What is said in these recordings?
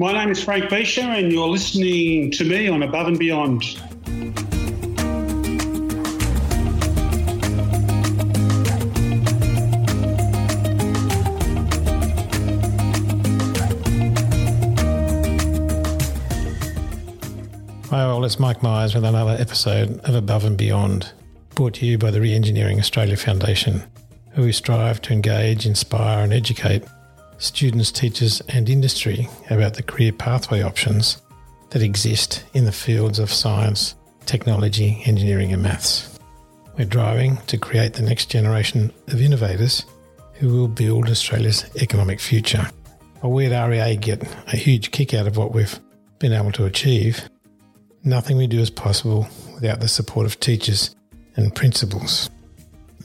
My name is Frank Bieshaar, and you're listening to me on Above and Beyond. It's Mike Myers with another episode of Above and Beyond, brought to you by the Reengineering Australia Foundation, who we strive to engage, inspire, and educate students, teachers, and industry about the career pathway options that exist in the fields of science, technology, engineering, and maths. We're driving to create the next generation of innovators who will build Australia's economic future. While we at REA get a huge kick out of what we've been able to achieve, nothing we do is possible without the support of teachers and principals.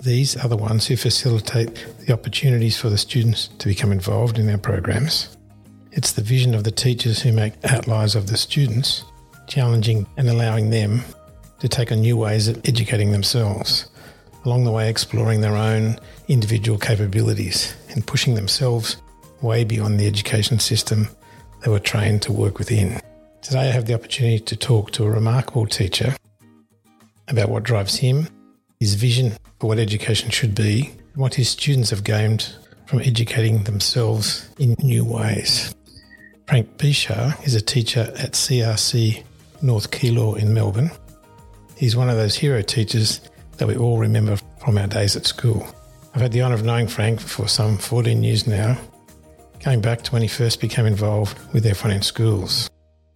These are the ones who facilitate the opportunities for the students to become involved in our programs. It's the vision of the teachers who make outliers of the students, challenging and allowing them to take on new ways of educating themselves, along the way exploring their own individual capabilities and pushing themselves way beyond the education system they were trained to work within. Today I have the opportunity to talk to a remarkable teacher about what drives him, his vision for what education should be, and what his students have gained from educating themselves in new ways. Frank Bieshaar is a teacher at CRC North Keilor in Melbourne. He's one of those hero teachers that we all remember from our days at school. I've had the honour of knowing Frank for some 14 years now, going back to when he first became involved with F1 in schools.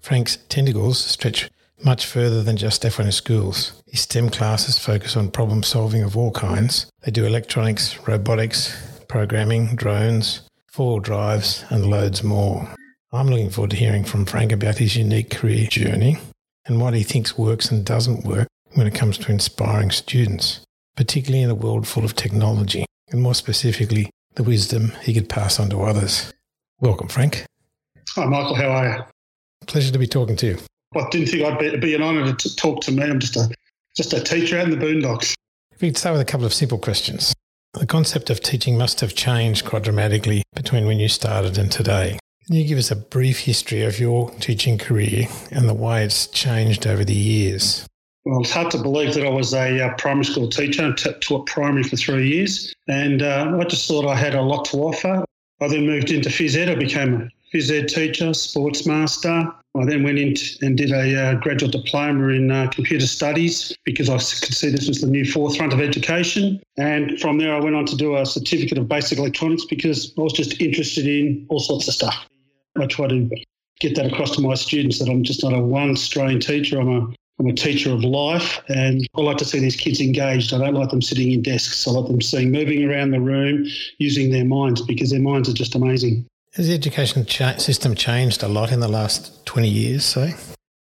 Frank's tentacles stretch much further than just F1 in schools. His STEM classes focus on problem solving of all kinds. They do electronics, robotics, programming, drones, four wheel drives, and loads more. I'm looking forward to hearing from Frank about his unique career journey and what he thinks works and doesn't work when it comes to inspiring students, particularly in a world full of technology, and more specifically, the wisdom he could pass on to others. Welcome, Frank. Hi, Michael. How are you? Pleasure to be talking to you. I didn't think I'd be, be an honour to talk to me. I'm just a just a teacher out in the boondocks. If we could start with a couple of simple questions. The concept of teaching must have changed quite dramatically between when you started and today. Can you give us a brief history of your teaching career and the way it's changed over the years? Well, it's hard to believe that I was a uh, primary school teacher, t- taught primary for three years, and uh, I just thought I had a lot to offer. I then moved into phys ed. I became a phys ed teacher, sports master, I then went in and did a uh, graduate diploma in uh, computer studies because I could see this was the new forefront of education. And from there, I went on to do a certificate of basic electronics because I was just interested in all sorts of stuff. I try to get that across to my students that I'm just not a one strain teacher. I'm a I'm a teacher of life, and I like to see these kids engaged. I don't like them sitting in desks. I like them seeing moving around the room, using their minds because their minds are just amazing. Has the education cha- system changed a lot in the last 20 years, say?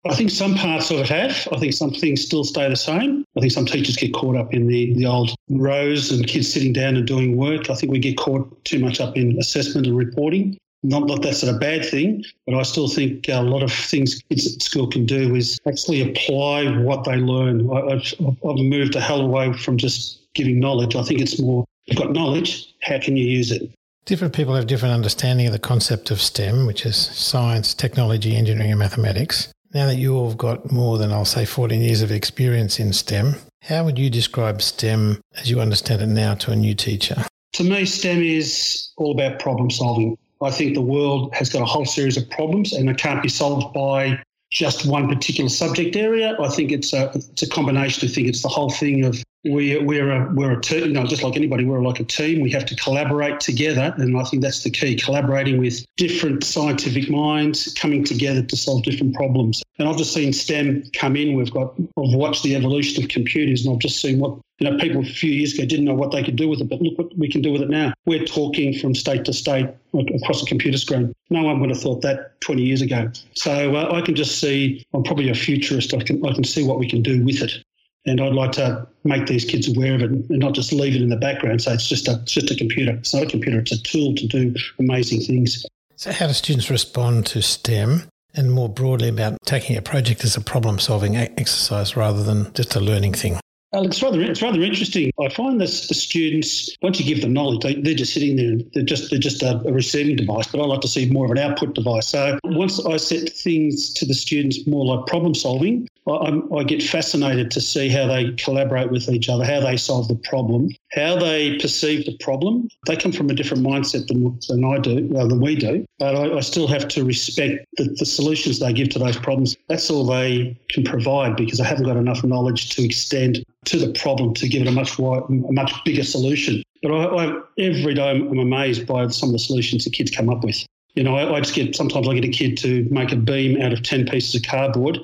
I think some parts of it have. I think some things still stay the same. I think some teachers get caught up in the, the old rows and kids sitting down and doing work. I think we get caught too much up in assessment and reporting. Not that that's a bad thing, but I still think a lot of things kids at school can do is actually apply what they learn. I've, I've moved a hell away from just giving knowledge. I think it's more you've got knowledge, how can you use it? Different people have different understanding of the concept of STEM, which is science, technology, engineering, and mathematics. Now that you all have got more than, I'll say, 14 years of experience in STEM, how would you describe STEM as you understand it now to a new teacher? To me, STEM is all about problem solving. I think the world has got a whole series of problems and it can't be solved by just one particular subject area. I think it's a it's a combination. I think it's the whole thing of we we're a we're a team, you know, just like anybody, we're like a team. We have to collaborate together, and I think that's the key: collaborating with different scientific minds, coming together to solve different problems. And I've just seen STEM come in. We've got I've watched the evolution of computers, and I've just seen what you know. People a few years ago didn't know what they could do with it, but look what we can do with it now. We're talking from state to state across a computer screen. No one would have thought that 20 years ago. So uh, I can just see. I'm probably a futurist. I can I can see what we can do with it. And I'd like to make these kids aware of it and not just leave it in the background. So it's just a it's just a computer. It's not a computer. It's a tool to do amazing things. So how do students respond to STEM, and more broadly about taking a project as a problem solving exercise rather than just a learning thing? it's rather it's rather interesting. I find this the students once you give them knowledge, they, are just sitting there. They're just they're just a, a, receiving device. But I like to see more of an output device. So once I set things to the students more like problem solving, I, I, get fascinated to see how they collaborate with each other, how they solve the problem, how they perceive the problem. They come from a different mindset than, than I do, well, than we do. But I, I still have to respect the, the solutions they give to those problems. That's all they can provide because I haven't got enough knowledge to extend to the problem to give it a much wide, a much bigger solution. But I, every day I'm amazed by some of the solutions the kids come up with. You know, I, I, just get sometimes I get a kid to make a beam out of ten pieces of cardboard,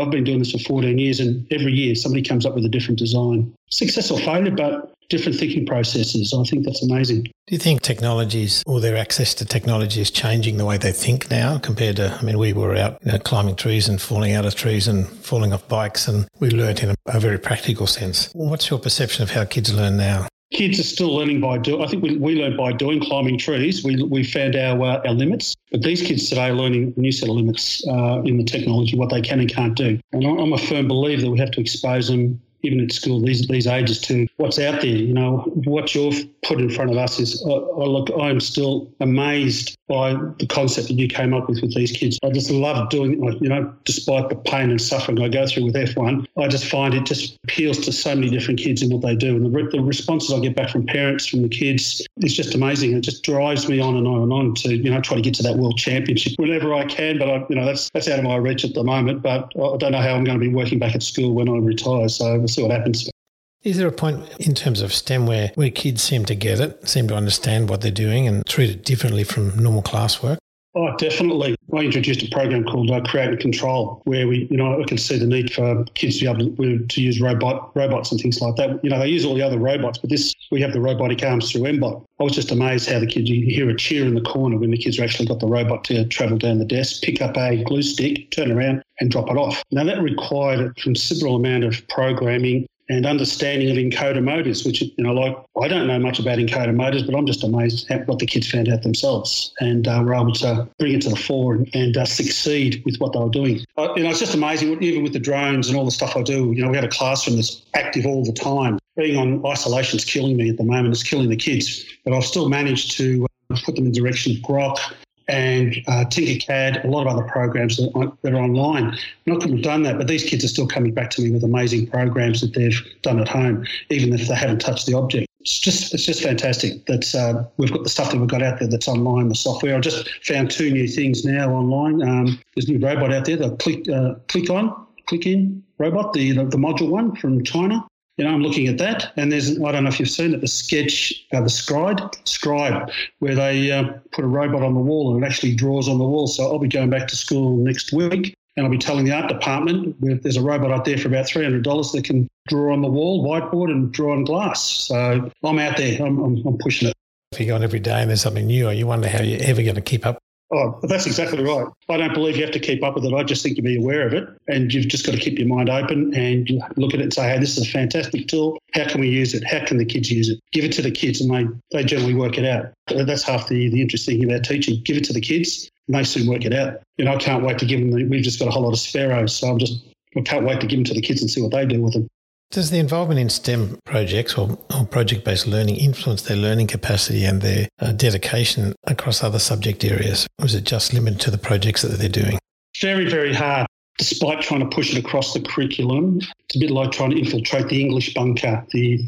I've been doing this for 14 years, and every year somebody comes up with a different design. Success or failure, but different thinking processes. I think that's amazing. Do you think technologies or their access to technology is changing the way they think now compared to, I mean, we were out you know, climbing trees and falling out of trees and falling off bikes, and we learned in a, a very practical sense. What's your perception of how kids learn now? Kids are still learning by doing. I think we, we learn by doing climbing trees. We, we found our uh, our limits, but these kids today are learning a new set of limits uh, in the technology, what they can and can't do. And I'm a firm believer that we have to expose them even at school, these these ages to what's out there. You know, what you've put in front of us is, I look, I'm still amazed by the concept that you came up with with these kids. I just love doing it. You know, despite the pain and suffering I go through with F1, I just find it just appeals to so many different kids in what they do. And the, the responses I get back from parents, from the kids, is just amazing. It just drives me on and on and on to, you know, try to get to that world championship whenever I can. But, I, you know, that's, that's out of my reach at the moment. But I don't know how I'm going to be working back at school when I retire. So we'll see what happens. Is there a point in terms of STEM where, where kids seem to get it, seem to understand what they're doing and treat it differently from normal classwork? Oh, definitely. I introduced a program called uh, Create and Control, where we, you know, I can see the need for kids to be able to, to, use robot robots and things like that. You know, they use all the other robots, but this we have the robotic arms through mBot. I was just amazed how the kids you hear a cheer in the corner when the kids actually got the robot to travel down the desk, pick up a glue stick, turn around, and drop it off. Now that required a considerable amount of programming and understanding of encoder motors, which, you know, like I don't know much about encoder motors, but I'm just amazed at what the kids found out themselves and uh, were able to bring it to the fore and, and uh, succeed with what they were doing. Uh, you know, it's just amazing, even with the drones and all the stuff I do. You know, we had a classroom that's active all the time. Being on isolation is killing me at the moment. It's killing the kids, but I've still managed to uh, put them in the direction of Grok and uh, Tinkercad, a lot of other programs that are, that are online. And I couldn't have done that, but these kids are still coming back to me with amazing programs that they've done at home, even if they haven't touched the object. It's just it's just fantastic that uh, we've got the stuff that we've got out there that's online, the software. I just found two new things now online. Um, there's a new robot out there, the click uh, click on, click in robot, the, the the module one from China you know, I'm looking at that, and there's I don't know if you've seen it, the sketch, uh, the scribe, scribe, where they uh, put a robot on the wall and it actually draws on the wall. So I'll be going back to school next week, and I'll be telling the art department there's a robot out there for about three hundred dollars that can draw on the wall, whiteboard, and draw on glass. So I'm out there, I'm, I'm, I'm pushing it. If you go on every day and there's something new, you wonder how you're ever going to keep up Oh, that's exactly right. I don't believe you have to keep up with it. I just think you be aware of it, and you've just got to keep your mind open and look at it and say, "Hey, this is a fantastic tool. How can we use it? How can the kids use it? Give it to the kids, and they they generally work it out. That's half the the interesting thing about teaching. Give it to the kids, and they soon work it out. You know, I can't wait to give them. The, we've just got a whole lot of sparrows, so I'm just I can't wait to give them to the kids and see what they do with them. Does the involvement in STEM projects or, or project based learning influence their learning capacity and their uh, dedication across other subject areas? Or is it just limited to the projects that they're doing? Very, very hard. Despite trying to push it across the curriculum, it's a bit like trying to infiltrate the English bunker, the,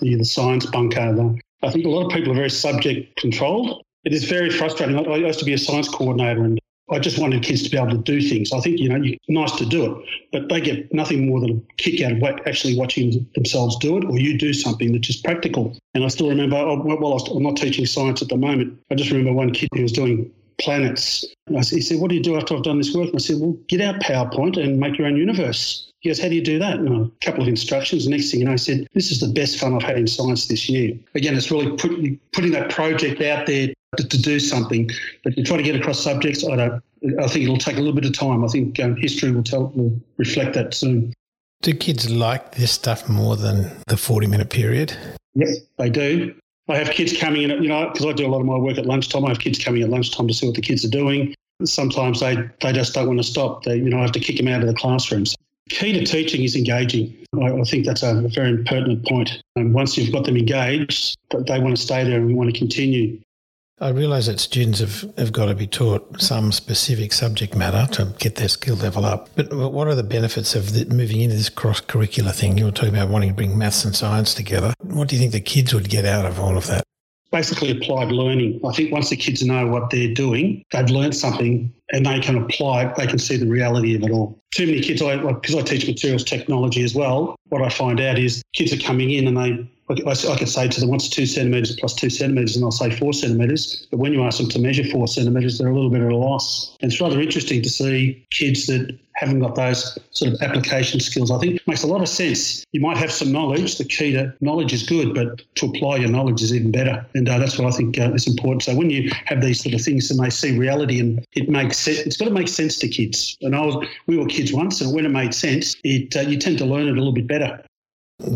the, the science bunker. The, I think a lot of people are very subject controlled. It is very frustrating. I, I used to be a science coordinator and I just wanted kids to be able to do things. I think, you know, it's nice to do it, but they get nothing more than a kick out of actually watching themselves do it or you do something that's just practical. And I still remember, oh, well, I'm not teaching science at the moment. I just remember one kid who was doing planets. And I said, he said, what do you do after I've done this work? And I said, well, get out PowerPoint and make your own universe. He goes, how do you do that? And a couple of instructions. The next thing you know, I said, this is the best fun I've had in science this year. Again, it's really put, putting that project out there to, to do something. But you try to get across subjects, I don't. I think it'll take a little bit of time. I think um, history will tell will reflect that soon. Do kids like this stuff more than the forty-minute period? Yes, they do. I have kids coming in, you know, because I do a lot of my work at lunchtime. I have kids coming at lunchtime to see what the kids are doing. sometimes they, they just don't want to stop. They, you know, I have to kick them out of the classrooms. Key to teaching is engaging. I, I think that's a very pertinent point. And once you've got them engaged, they want to stay there and want to continue. I realise that students have, have got to be taught some specific subject matter to get their skill level up. But what are the benefits of the, moving into this cross curricular thing? You were talking about wanting to bring maths and science together. What do you think the kids would get out of all of that? Basically, applied learning. I think once the kids know what they're doing, they've learned something and they can apply it, they can see the reality of it all. Too many kids, because I, I teach materials technology as well, what I find out is kids are coming in and they I, could say to them, what's two centimetres plus two centimetres? And they'll say four centimetres. But when you ask them to measure four centimetres, they're a little bit at a loss. And it's rather interesting to see kids that haven't got those sort of application skills. I think it makes a lot of sense. You might have some knowledge. The key to knowledge is good, but to apply your knowledge is even better. And uh, that's what I think uh, is important. So when you have these sort of things and they see reality and it makes sense, it's got to make sense to kids. And I was, we were kids once, and when it made sense, it uh, you tend to learn it a little bit better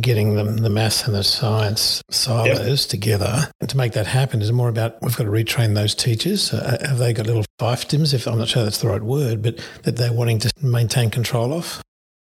getting the, the maths and the science silos yep. together. And to make that happen is more about we've got to retrain those teachers. Uh, have they got little fiefdoms, if I'm not sure that's the right word, but that they're wanting to maintain control of?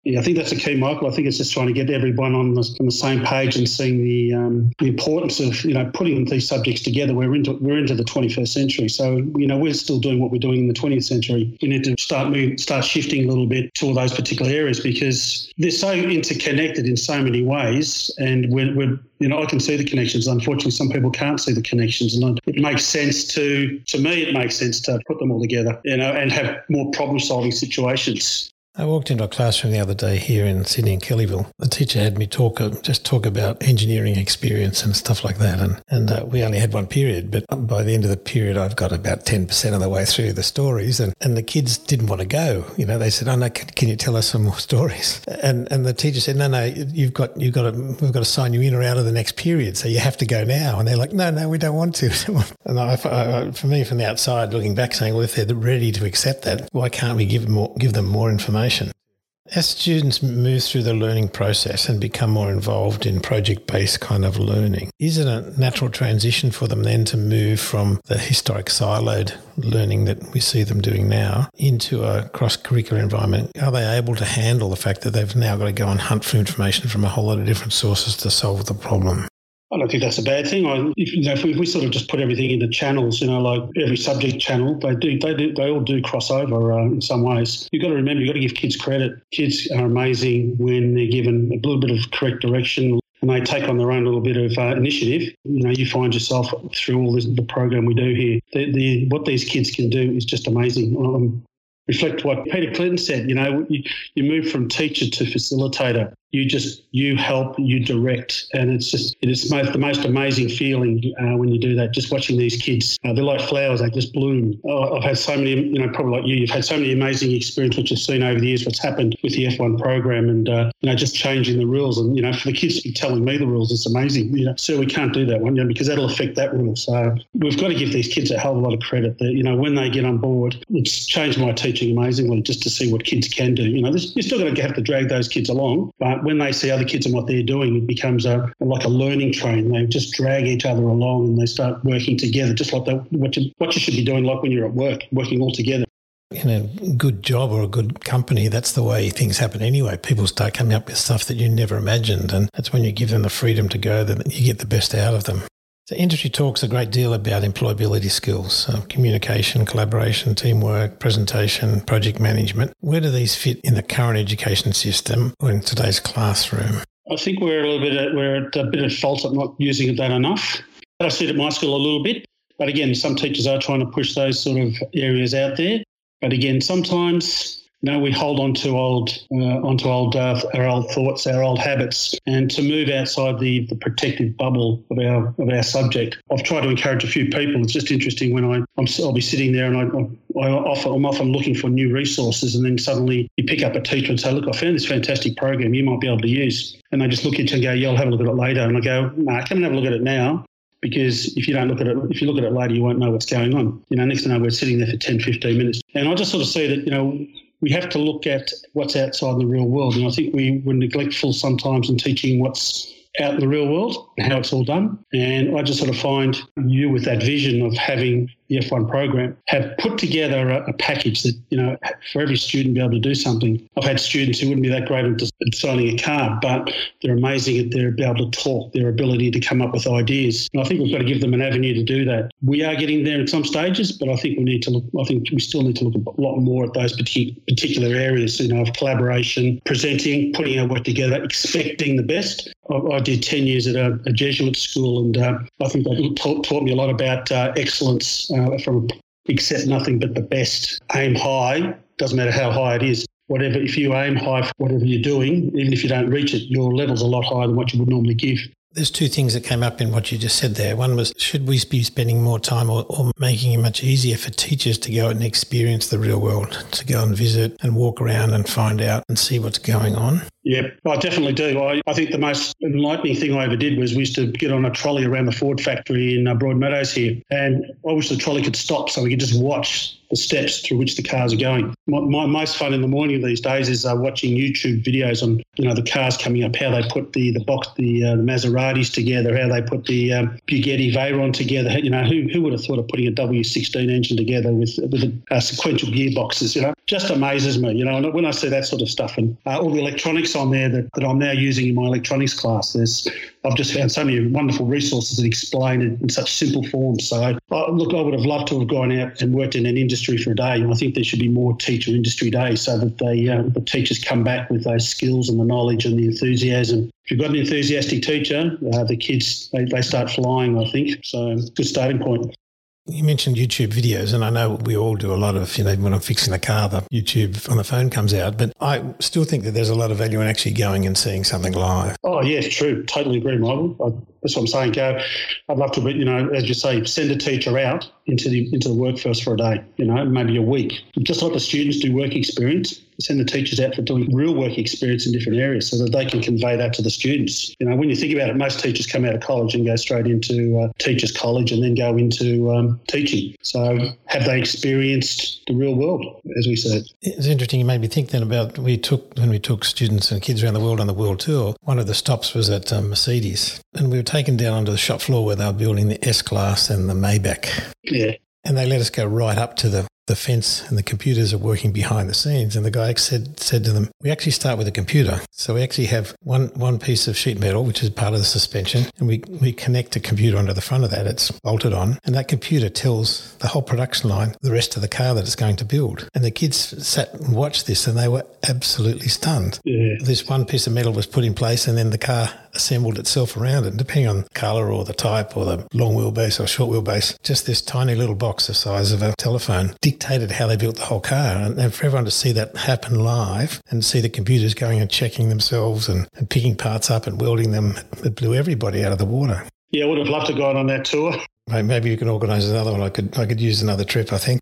Yeah, I think that's the key, Michael. I think it's just trying to get everyone on the, on the same page and seeing the um, the importance of you know putting these subjects together. We're into we're into the 21st century, so you know we're still doing what we're doing in the 20th century. We need to start moving, start shifting a little bit to all those particular areas because they're so interconnected in so many ways, and we're, we're you know, I can see the connections. Unfortunately, some people can't see the connections, and it makes sense to, to me, it makes sense to put them all together, you know, and have more problem-solving situations. I walked into a classroom the other day here in Sydney in Kellyville. The teacher had me talk, uh, just talk about engineering experience and stuff like that. And, and uh, we only had one period, but by the end of the period, I've got about 10% of the way through the stories. And, and the kids didn't want to go. You know, they said, oh, no, can, can you tell us some more stories? And, and the teacher said, no, no, you've got, you've got to, we've got to sign you in or out of the next period. So you have to go now. And they're like, no, no, we don't want to. and I, I, for me, from the outside looking back saying, well, if they're ready to accept that, why can't we give, more, give them more information? As students move through the learning process and become more involved in project based kind of learning, is it a natural transition for them then to move from the historic siloed learning that we see them doing now into a cross curricular environment? Are they able to handle the fact that they've now got to go and hunt for information from a whole lot of different sources to solve the problem? I don't think that's a bad thing. I, if, you know, if we, we, sort of just put everything into channels, you know, like every subject channel, they do, they do, they all do cross over uh, in some ways. You've got to remember, you've got to give kids credit. Kids are amazing when they're given a little bit of correct direction and they take on their own little bit of uh, initiative. You know, you find yourself through all this, the program we do here. The, the, what these kids can do is just amazing. Um, reflect what Peter Clinton said. You know, you, you move from teacher to facilitator you just you help you direct. And it's just it is most, the most amazing feeling uh, when you do that just watching these kids. Uh, they're like flowers they just bloom. Oh, i've had so many you know probably like you you've had so many amazing experiences which you've seen over the years what's happened with the f1 program and uh, you know just changing the rules. And you know for the kids to be telling me the rules it's amazing. You know so we can't do that one you know, because that'll affect that rule. So we've got to give these kids a hell of a lot of credit. That you know when they get on board it's changed my teaching amazingly just to see what kids can do. You know you're still going to have to drag those kids along but Uh, when they see other kids and what they're doing, it becomes a like a learning train. They just drag each other along and they start working together, just like what you, what you should be doing, like when you're at work, working all together. In a good job or a good company, that's the way things happen anyway. People start coming up with stuff that you never imagined, and that's when you give them the freedom to go that you get the best out of them. So industry talks a great deal about employability skills, uh, communication, collaboration, teamwork, presentation, project management. Where do these fit in the current education system or in today's classroom? I think we're a little bit at, we're at a bit of fault at not using that enough. I see it at my school a little bit, but again, some teachers are trying to push those sort of areas out there. But again, sometimes no, we hold on to old, uh, onto old, uh, our old thoughts, our old habits, and to move outside the, the protective bubble of our of our subject. I've tried to encourage a few people. It's just interesting when I I'm, I'll be sitting there and I, I offer, I'm often looking for new resources, and then suddenly you pick up a teacher and say, "Look, I found this fantastic program you might be able to use," and they just look at you and go, "Yeah, I'll have a look at it later," and I go, "No, "Nah, come and have a look at it now." because if you don't look at it, if you look at it later, you won't know what's going on. You know, next to know, we're sitting there for 10, 15 minutes. And I just sort of see that, you know, we have to look at what's outside the real world. And I think we were neglectful sometimes in teaching what's out in the real world and how it's all done. And I just sort of find you with that vision of having the F1 program, have put together a, a, package that, you know, for every student to be able to do something. I've had students who wouldn't be that great at signing a card, but they're amazing at their ability to talk, their ability to come up with ideas. And I think we've got to give them an avenue to do that. We are getting there in some stages, but I think we need to look, I think we still need to look a lot more at those particular areas, you know, of collaboration, presenting, putting our work together, expecting the best. I, did 10 years at a, a Jesuit school, and uh, I think that taught, taught, me a lot about uh, excellence uh, from accept nothing but the best. Aim high, doesn't matter how high it is. Whatever, if you aim high for whatever you're doing, even if you don't reach it, your level's a lot higher than what you would normally give. There's two things that came up in what you just said there. One was, should we be spending more time or, or, making it much easier for teachers to go and experience the real world, to go and visit and walk around and find out and see what's going on? Yep, I definitely do. I, I think the most enlightening thing I ever did was we used to get on a trolley around the Ford factory in uh, Broadmeadows here. And I wish the trolley could stop so we could just watch the steps through which the cars are going. My, my most fun in the morning these days is uh, watching YouTube videos on you know the cars coming up, how they put the the box the, uh, the Maseratis together, how they put the um, Bugatti Veyron together. You know who, who would have thought of putting a W16 engine together with with a, uh, sequential gearboxes? You know, just amazes me. You know, when I see that sort of stuff and uh, all the electronics on there that, that I'm now using in my electronics class, there's I've just found so many wonderful resources that explain it in such simple form. So, look, I would have loved to have gone out and worked in an industry for a day. And I think there should be more teacher industry days so that they, uh, the teachers come back with those skills and the knowledge and the enthusiasm. If you've got an enthusiastic teacher, uh, the kids, they, they start flying, I think. So, good starting point. You mentioned YouTube videos, and I know we all do a lot of, you know, when I'm fixing a car, the YouTube on the phone comes out. But I still think that there's a lot of value in actually going and seeing something live. Oh, yes, true. Totally agree, Michael. That's what I'm saying. Go. I'd love to, you know, as you say, send a teacher out into the into the workforce for a day, you know, maybe a week. Just like the students do work experience, send the teachers out for doing real work experience in different areas so that they can convey that to the students. You know, when you think about it, most teachers come out of college and go straight into uh, teachers' college and then go into um, teaching. So have they experienced the real world, as we said? It's interesting. You made me think then about we took when we took students and kids around the world on the world tour. One of the stops was at um, Mercedes, and we were taken down onto the shop floor where they were building the S class and the Maybach. Yeah. And they let us go right up to the the fence and the computers are working behind the scenes. And the guy said said to them, "We actually start with a computer. So we actually have one one piece of sheet metal, which is part of the suspension, and we we connect a computer onto the front of that. It's bolted on, and that computer tells the whole production line the rest of the car that it's going to build. And the kids sat and watched this, and they were absolutely stunned. Yeah. This one piece of metal was put in place, and then the car assembled itself around it, depending on the colour or the type or the long wheelbase or short wheelbase. Just this tiny little box the size of a telephone dictated how they built the whole car. And, and for everyone to see that happen live and see the computers going and checking themselves and, and picking parts up and welding them, it blew everybody out of the water. Yeah, I would have loved to go on that tour. Maybe you can organise another one. I could I could use another trip. I think.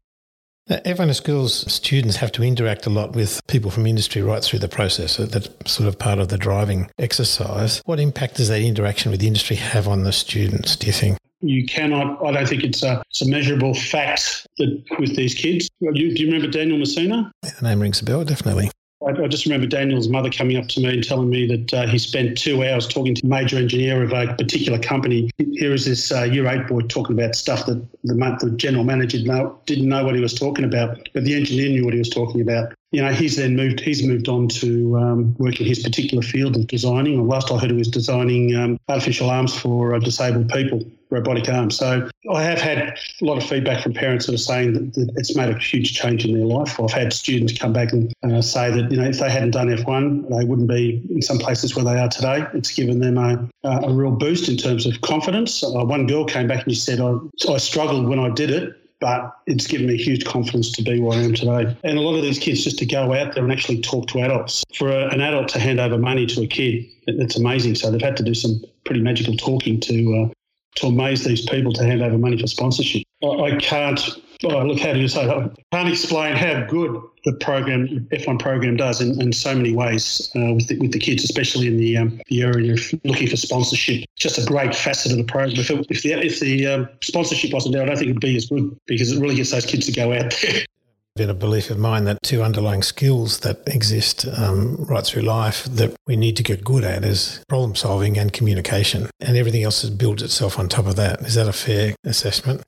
F1 in schools, students have to interact a lot with people from industry right through the process. That's sort of part of the driving exercise. What impact does that interaction with industry have on the students, do you think? You cannot, I don't think it's a, it's a measurable fact that with these kids. You, do you remember Daniel Messina? Yeah, the name rings a bell, definitely. I, I just remember Daniel's mother coming up to me and telling me that uh, he spent two hours talking to a major engineer of a particular company. Here is this uh, year eight boy talking about stuff that the, the general manager know, didn't know what he was talking about, but the engineer knew what he was talking about. You know, he's then moved. He's moved on to um, work in his particular field of designing. Or last I heard, he was designing um, artificial arms for uh, disabled people robotic arms. So I have had a lot of feedback from parents that are saying that, that it's made a huge change in their life. I've had students come back and uh, say that you know if they hadn't done F1, they wouldn't be in some places where they are today. It's given them a, a real boost in terms of confidence. Uh, one girl came back and she said, I, I struggled when I did it, but it's given me huge confidence to be where I am today. And a lot of these kids just to go out there and actually talk to adults. For a, an adult to hand over money to a kid, it, it's amazing. So they've had to do some pretty magical talking to uh, to amaze these people to hand over money for sponsorship. I, I can't. Oh, look, how do you say that? I can't explain how good the program, F1 program, does in, in so many ways uh, with, the, with the kids, especially in the um, the area of looking for sponsorship. Just a great facet of the program. If, it, if the if the um, sponsorship wasn't there, I don't think it'd be as good because it really gets those kids to go out there. been a belief of mine that two underlying skills that exist um, right through life that we need to get good at is problem solving and communication, and everything else builds itself on top of that. Is that a fair assessment?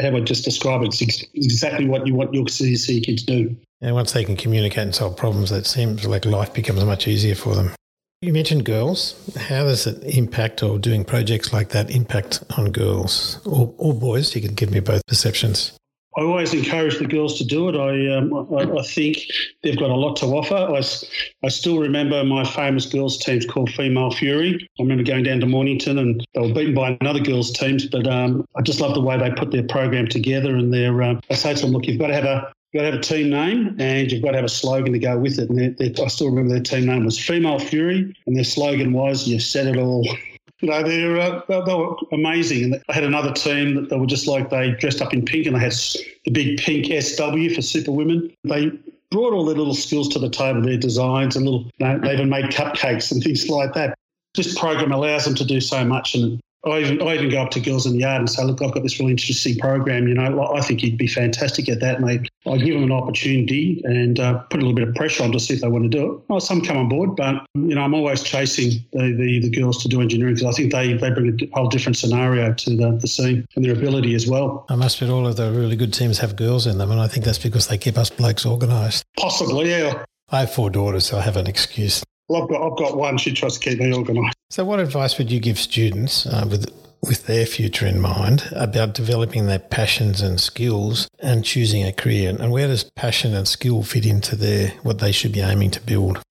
How I just described it, it's exactly what you want your see kids to do. And once they can communicate and solve problems, it seems like life becomes much easier for them. You mentioned girls. How does it impact, or doing projects like that impact on girls or, or boys? You can give me both perceptions. I always encourage the girls to do it. I, um, I, I, think they've got a lot to offer. I, I still remember my famous girls' teams called Female Fury. I remember going down to Mornington and they were beaten by another girls' teams, but um, I just love the way they put their program together. And their, um, I say to them, look, you've got to have a You've got to have a team name and you've got to have a slogan to go with it. And they're, they're, I still remember their team name was Female Fury, and their slogan was "You said it all." You know, they're, uh, they, were amazing. And I had another team that they were just like they dressed up in pink and they had the big pink SW for super women. They brought all their little skills to the table, their designs and little, you know, they even made cupcakes and things like that. This program allows them to do so much and I even, I even go up to girls in the yard and say, look, I've got this really interesting program. You know, I think you'd be fantastic at that. And they, I give them an opportunity and uh, put a little bit of pressure on to see if they want to do it. Well, some come on board, but, you know, I'm always chasing the, the, the girls to do engineering because I think they, they bring a whole different scenario to the, the scene and their ability as well. I must admit, all of the really good teams have girls in them. And I think that's because they keep us blokes organised. Possibly, yeah. I have four daughters, so I have an excuse. Well, I've got, I've got one. She tries to keep me organised. So, what advice would you give students uh, with with their future in mind about developing their passions and skills and choosing a career? And where does passion and skill fit into their what they should be aiming to build?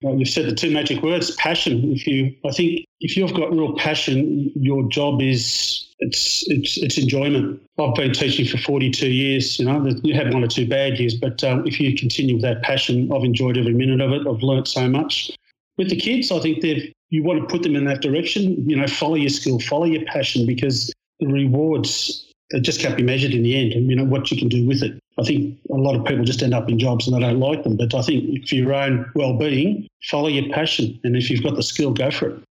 Well, you've said the two magic words: passion. If you, I think, if you've got real passion, your job is it's it's it's enjoyment. I've been teaching for 42 years. You know, you have one or two bad years, but um, if you continue with that passion, I've enjoyed every minute of it. I've learnt so much with the kids, I think they've you want to put them in that direction. You know, follow your skill, follow your passion, because the rewards just can't be measured in the end. And you know what you can do with it. I think a lot of people just end up in jobs and they don't like them. But I think for your own well-being, follow your passion, and if you've got the skill, go for it.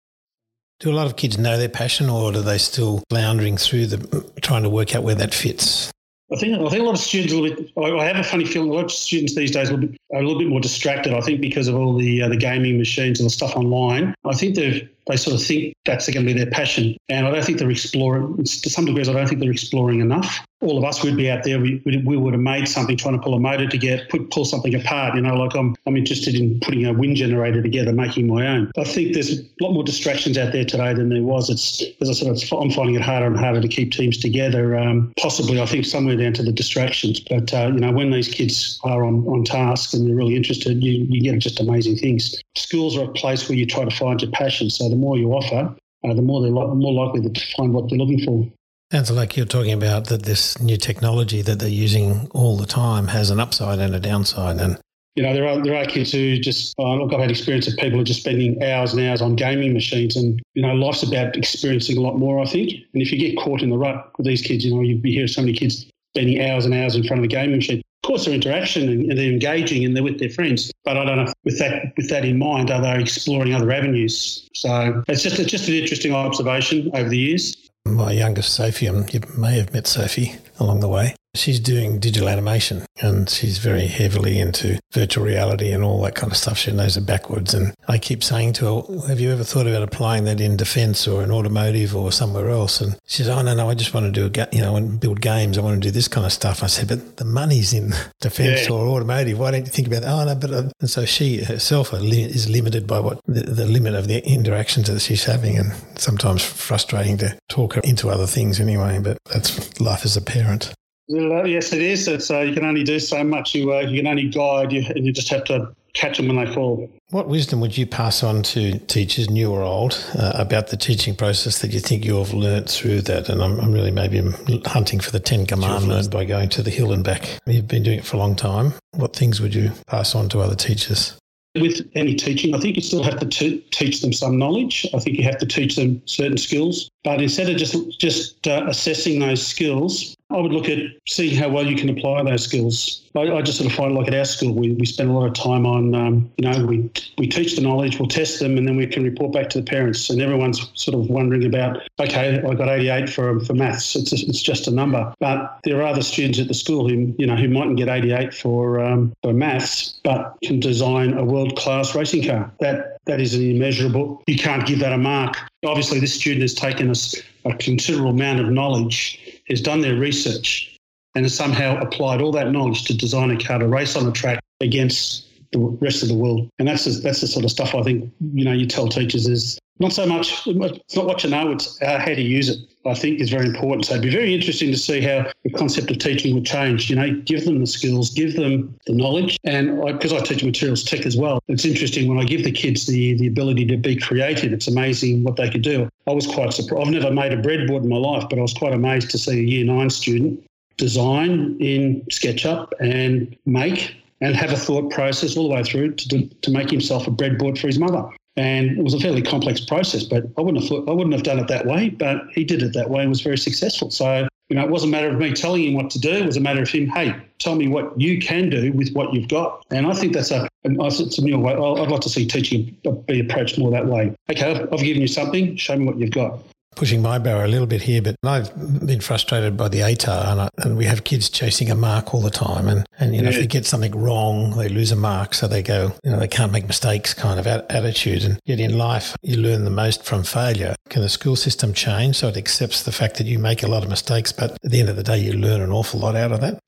Do a lot of kids know their passion, or are they still floundering through the trying to work out where that fits? I think I think a lot of students a little bit. I have a funny feeling a lot of students these days are a little bit, a little bit more distracted. I think because of all the uh, the gaming machines and the stuff online. I think they they sort of think that's going to be their passion, and I don't think they're exploring. To some degrees, I don't think they're exploring enough all of us would be out there. We, we would have made something, trying to pull a motor together, put, pull something apart. You know, like I'm, I'm interested in putting a wind generator together, making my own. I think there's a lot more distractions out there today than there was. It's, as I said, I'm finding it harder and harder to keep teams together. Um, possibly, I think, somewhere down to the distractions. But, uh, you know, when these kids are on, on task and they're really interested, you, you get just amazing things. Schools are a place where you try to find your passion. So more you offer, uh, the more they're more likely to find what they're looking for. Sounds like you're talking about that this new technology that they're using all the time has an upside and a downside. And you know, there are there are kids who just uh, look. I've had experience of people who are just spending hours and hours on gaming machines, and you know, life's about experiencing a lot more. I think, and if you get caught in the rut with these kids, you know, you hear so many kids spending hours and hours in front of a gaming machine. Of course, they're interaction and, they're engaging and they're with their friends. But I don't know with that with that in mind, are they exploring other avenues? So it's just it's just an interesting observation over the years my youngest Sophie, um, you may have met Sophie along the way. She's doing digital animation and she's very heavily into virtual reality and all that kind of stuff. She knows it backwards. And I keep saying to her, Have you ever thought about applying that in defense or in automotive or somewhere else? And she says, Oh, no, no, I just want to do, a ga- you know, I want to build games. I want to do this kind of stuff. I said, But the money's in defense yeah. or automotive. Why don't you think about that? Oh, no, but. Uh, and so she herself is limited by what the, the limit of the interactions that she's having. And sometimes frustrating to talk her into other things anyway. But that's life as a parent. Yes, it is. It's, uh, you can only do so much. You, uh, you can only guide, you, and you just have to catch them when they fall. What wisdom would you pass on to teachers, new or old, uh, about the teaching process that you think you have learnt through that? And I'm, I'm really maybe hunting for the Ten Commandments by going to the hill and back. You've been doing it for a long time. What things would you pass on to other teachers? With any teaching, I think you still have to t- teach them some knowledge. I think you have to teach them certain skills. But instead of just just uh, assessing those skills, I would look at seeing how well you can apply those skills. I, I, just sort of find like at our school, we, we spend a lot of time on, um, you know, we, we teach the knowledge, we'll test them, and then we can report back to the parents. And everyone's sort of wondering about, okay, I got 88 for, for maths. It's, it's just a number. But there are other students at the school who, you know, who mightn't get 88 for, um, for maths, but can design a world-class racing car. That That is immeasurable. You can't give that a mark. Obviously, this student has taken us a considerable amount of knowledge has done their research and has somehow applied all that knowledge to design a car to race on a track against the rest of the world. And that's the, that's the sort of stuff I think you know you tell teachers is not so much it's not what you know, it's uh, how to use it. I think is very important. So it'd be very interesting to see how the concept of teaching would change. You know, give them the skills, give them the knowledge, and because I, I, teach materials tech as well, it's interesting when I give the kids the the ability to be creative. It's amazing what they could do. I was quite surprised. I've never made a breadboard in my life, but I was quite amazed to see a year nine student design in SketchUp and make and have a thought process all the way through to, to make himself a breadboard for his mother. And it was a fairly complex process, but I wouldn't have thought, I wouldn't have done it that way. But he did it that way and was very successful. So you know, it wasn't a matter of me telling him what to do. It was a matter of him, hey, tell me what you can do with what you've got. And I think that's a, I said to me, I'd like to see teaching be approached more that way. Okay, I've given you something. Show me what you've got pushing my barrow a little bit here, but I've been frustrated by the ATAR, and, I, and we have kids chasing a mark all the time. And, and you know, yeah. if they get something wrong, they lose a mark. So they go, you know, they can't make mistakes kind of attitude. And yet in life, you learn the most from failure. Can the school system change so it accepts the fact that you make a lot of mistakes, but at the end of the day, you learn an awful lot out of that?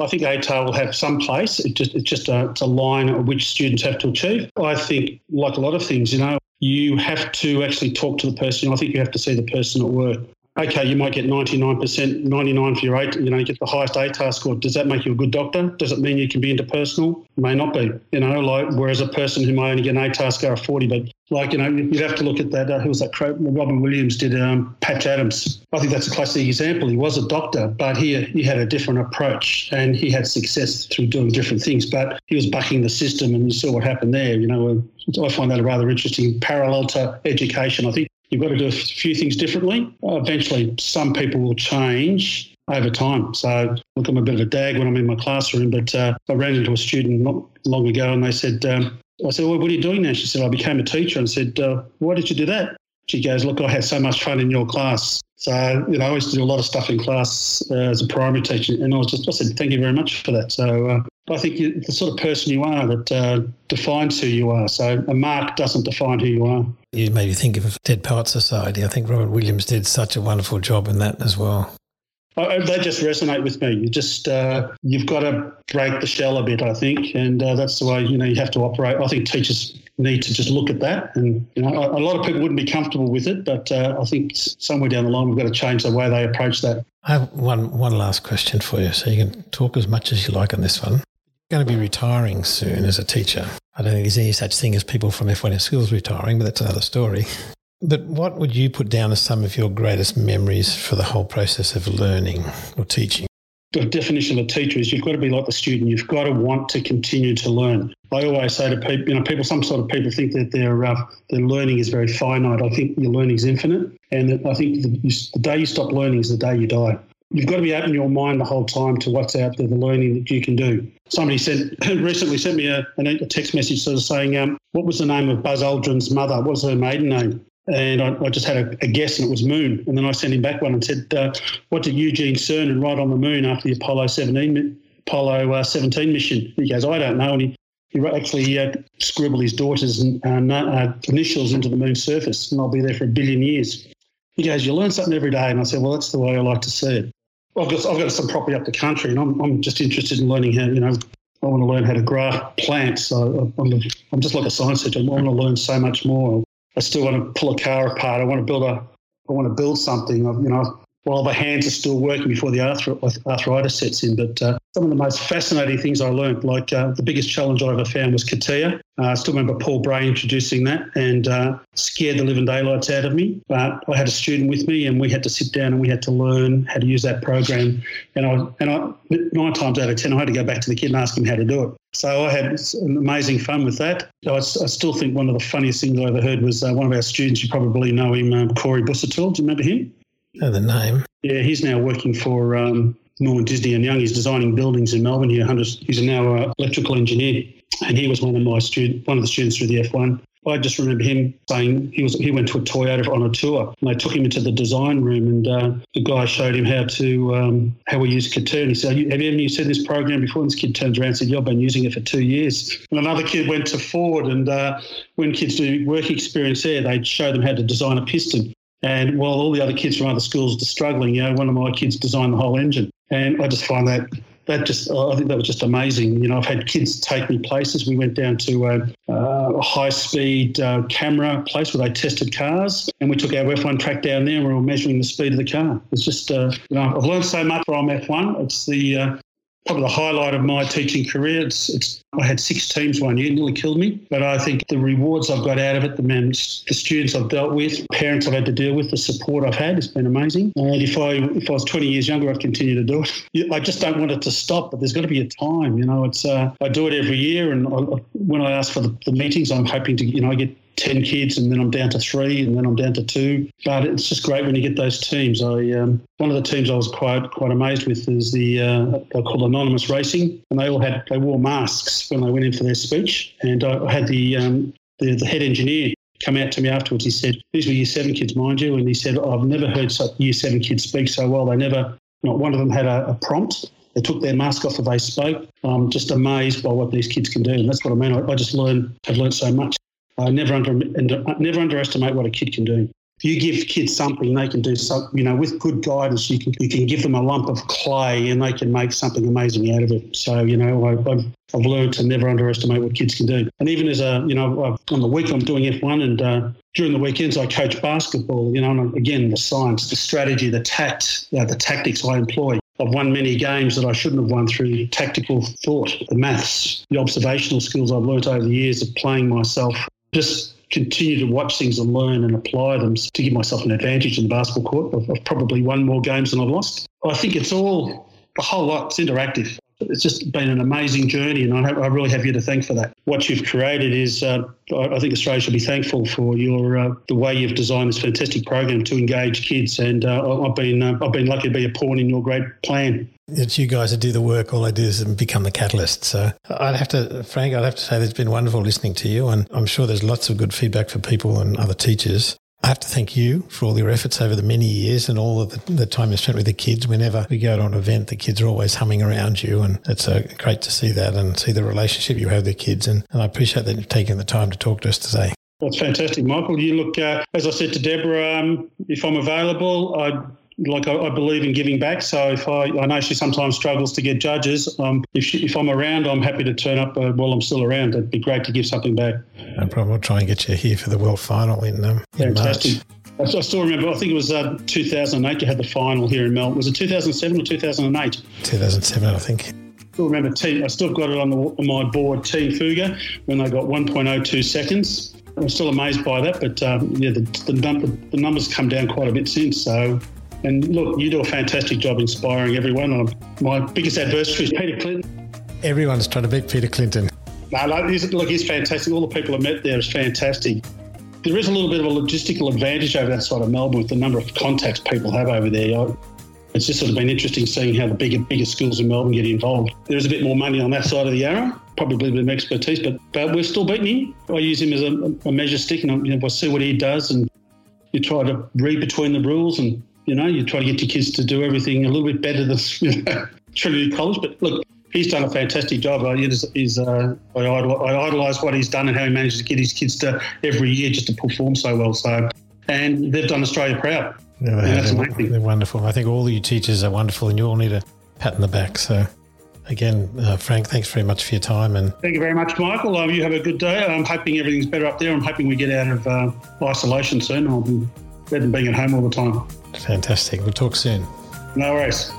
I think ATAR will have some place. It just, it's just a, it's a line which students have to achieve. I think, like a lot of things, you know, you have to actually talk to the person. I think you have to see the person at work. Okay, you might get 99%, 99 for your eight, you know, you get the highest ATAR score. Does that make you a good doctor? Does it mean you can be interpersonal? May not be, you know, like, whereas a person who might only get an ATAR score of 40, but like, you know, you'd have to look at that. Uh, who was that? Robin Williams did um, Patch Adams. I think that's a classic example. He was a doctor, but he, he had a different approach and he had success through doing different things, but he was bucking the system and you saw what happened there, you know, I find that a rather interesting parallel to education. I think you've got to do a few things differently. Eventually, some people will change over time. So, look, I'm a bit of a dag when I'm in my classroom, but uh, I ran into a student not long ago and they said, um, I said, well, what are you doing now? She said, I became a teacher and said, uh, why did you do that? She goes, look, I had so much fun in your class. So, you know, I used to do a lot of stuff in class uh, as a primary teacher. And I was just, I said, thank you very much for that. So uh, I think you, the sort of person you are that uh, defines who you are. So a mark doesn't define who you are. You made me think of Dead Poet Society. I think Robert Williams did such a wonderful job in that as well. they just resonate with me. You just uh, you've got to break the shell a bit, I think, and uh, that's the way you know you have to operate. I think teachers need to just look at that. And you know, a, a lot of people wouldn't be comfortable with it, but uh, I think somewhere down the line we've got to change the way they approach that. I have one one last question for you, so you can talk as much as you like on this one. Going to be retiring soon as a teacher. I don't think there's any such thing as people from F1 Skills retiring, but that's another story. But what would you put down as some of your greatest memories for the whole process of learning or teaching? the definition of a teacher is you've got to be like the student. You've got to want to continue to learn. I always say to people, you know, people, some sort of people think that their uh, their learning is very finite. I think your learning is infinite, and I think the, the day you stop learning is the day you die. You've got to be open your mind the whole time to what's out there, the learning that you can do. Somebody said recently sent me a, a text message sort of saying, um, "What was the name of Buzz Aldrin's mother? What was her maiden name?" And I, I, just had a, a, guess, and it was Moon. And then I sent him back one and said, uh, "What did Eugene Cernan write on the Moon after the Apollo 17 Apollo uh, 17 mission?" He goes, "I don't know." And he, he actually uh, scribbled his daughter's uh, uh, initials into the Moon's surface, and I'll be there for a billion years. He goes, "You learn something every day," and I said, "Well, that's the way I like to see it." I've got I've got some property up the country, and I'm I'm just interested in learning how you know. I want to learn how to grow plants. So I'm, I'm just like a science teacher. I want to learn so much more. I still want to pull a car apart. I want to build a, I want to build something. You know, while the hands are still working before the arthritis sets in. But uh, some of the most fascinating things I learned, like uh, the biggest challenge I ever found was CATIA. Uh, I still remember Paul Bray introducing that and uh, scared the living daylights out of me. But I had a student with me and we had to sit down and we had to learn how to use that program. And I, and I, nine times out of 10, I had to go back to the kid and ask him how to do it. So I had amazing fun with that. I, I, still think one of the funniest things I ever heard was uh, one of our students, you probably know him, um, Corey Busuttil. Do you remember him? know the name. Yeah, he's now working for um, Norman Disney and Young. He's designing buildings in Melbourne here. He's now an electrical engineer, and he was one of my student, one of the students through the F1. I just remember him saying he was he went to a Toyota on a tour, and they took him into the design room, and uh, the guy showed him how to um, how we use. And he said, "Have you ever used this program before?" And this kid turns around and said, "Yeah, I've been using it for two years." And another kid went to Ford, and uh, when kids do work experience there, they show them how to design a piston And while all the other kids from other schools are struggling, you know, one of my kids designed the whole engine. And I just find that that just I think that was just amazing. You know, I've had kids take me places. We went down to a, a high speed uh, camera place where they tested cars, and we took our F1 track down there and we were measuring the speed of the car. It's just uh, you know I've learned so much from F1. It's the uh, probably the highlight of my teaching career. It's, it's I had six teams one year, nearly killed me. But I think the rewards I've got out of it, the men, the students I've dealt with, parents I've had to deal with, the support I've had, it's been amazing. And if I if I was 20 years younger, I'd continue to do it. I just don't want it to stop. But there's got to be a time. You know, it's uh, I do it every year, and I, when I ask for the, the meetings, I'm hoping to you know I get 10 kids and then I'm down to three and then I'm down to two. But it's just great when you get those teams. I um, One of the teams I was quite quite amazed with is the, uh, they're called Anonymous Racing and they all had, they wore masks when they went in for their speech. And I had the, um, the, the head engineer come out to me afterwards. He said, these were year seven kids, mind you. And he said, I've never heard such year seven kids speak so well. They never, not one of them had a, a prompt. They took their mask off and they spoke. I'm just amazed by what these kids can do. And that's what I mean. I, I just learned, have learned so much. I never under, never underestimate what a kid can do. If you give kids something, they can do something. You know, with good guidance, you can you can give them a lump of clay, and they can make something amazing out of it. So, you know, I, have I've learned to never underestimate what kids can do. And even as a, you know, on the week I'm doing F1, and uh, during the weekends I coach basketball. You know, and again, the science, the strategy, the tact, uh, the tactics I employ. I've won many games that I shouldn't have won through tactical thought, the maths, the observational skills I've learnt over the years of playing myself just continue to watch things and learn and apply them to give myself an advantage in the basketball court. I've, I've probably won more games than I've lost. I think it's all a whole lot. It's interactive. It's just been an amazing journey, and I, I really have you to thank for that. What you've created is, uh, I think Australia should be thankful for your uh, the way you've designed this fantastic program to engage kids, and uh, I've been uh, I've been lucky to be a pawn in your great plan. It's you guys that do the work. All I do is become the catalyst. So I'd have to, Frank, I'd have to say it's been wonderful listening to you. And I'm sure there's lots of good feedback for people and other teachers. I have to thank you for all your efforts over the many years and all of the, the, time you spent with the kids. Whenever we go to an event, the kids are always humming around you, and it's uh, great to see that and see the relationship you have with the kids. And, and I appreciate that you've taken the time to talk to us today. That's fantastic, Michael. You look, uh, as I said to Deborah, um, if I'm available, I'd like I, I, believe in giving back. So if I, I know she sometimes struggles to get judges. Um, if she, if I'm around, I'm happy to turn up uh, while I'm still around. It'd be great to give something back. No problem. We'll try and get you here for the world final in, um, in Fantastic. March. I still remember. I think it was uh, 2008. You had the final here in Melbourne. Was it 2007 or 2008? 2007, I think. I still remember team. I still got it on, the, on my board. Team Fuga when they got 1.02 seconds. I'm still amazed by that, but um, yeah, the, the, the numbers come down quite a bit since. So and look, you do a fantastic job inspiring everyone. My biggest adversary is Peter Clinton. Everyone's trying to beat Peter Clinton. No, look, he's, look, he's fantastic. All the people I met there is fantastic. There is a little bit of a logistical advantage over that side of Melbourne with the number of contacts people have over there. It's just sort of been interesting seeing how the bigger, bigger schools in Melbourne get involved. There is a bit more money on that side of the Yarra, probably a bit of expertise, but, but we're still beating him. I use him as a, a measure stick and you know, I see what he does and you try to read between the rules and you know, you try to get your kids to do everything a little bit better than you know, Trinity College. But look, he's done a fantastic job. I, he's, uh, I, I idolise what he's done and how he manages to get his kids to every year just to perform so well. So, and they've done Australia proud. Yeah, that's they're, amazing. They're wonderful. I think all you teachers are wonderful, and you all need a pat in the back. So. Again, uh, Frank, thanks very much for your time. And thank you very much, Michael. Um, you have a good day. I'm hoping everything's better up there. I'm hoping we get out of uh, isolation soon. I'll be better than being at home all the time. Fantastic. We'll talk soon. No worries.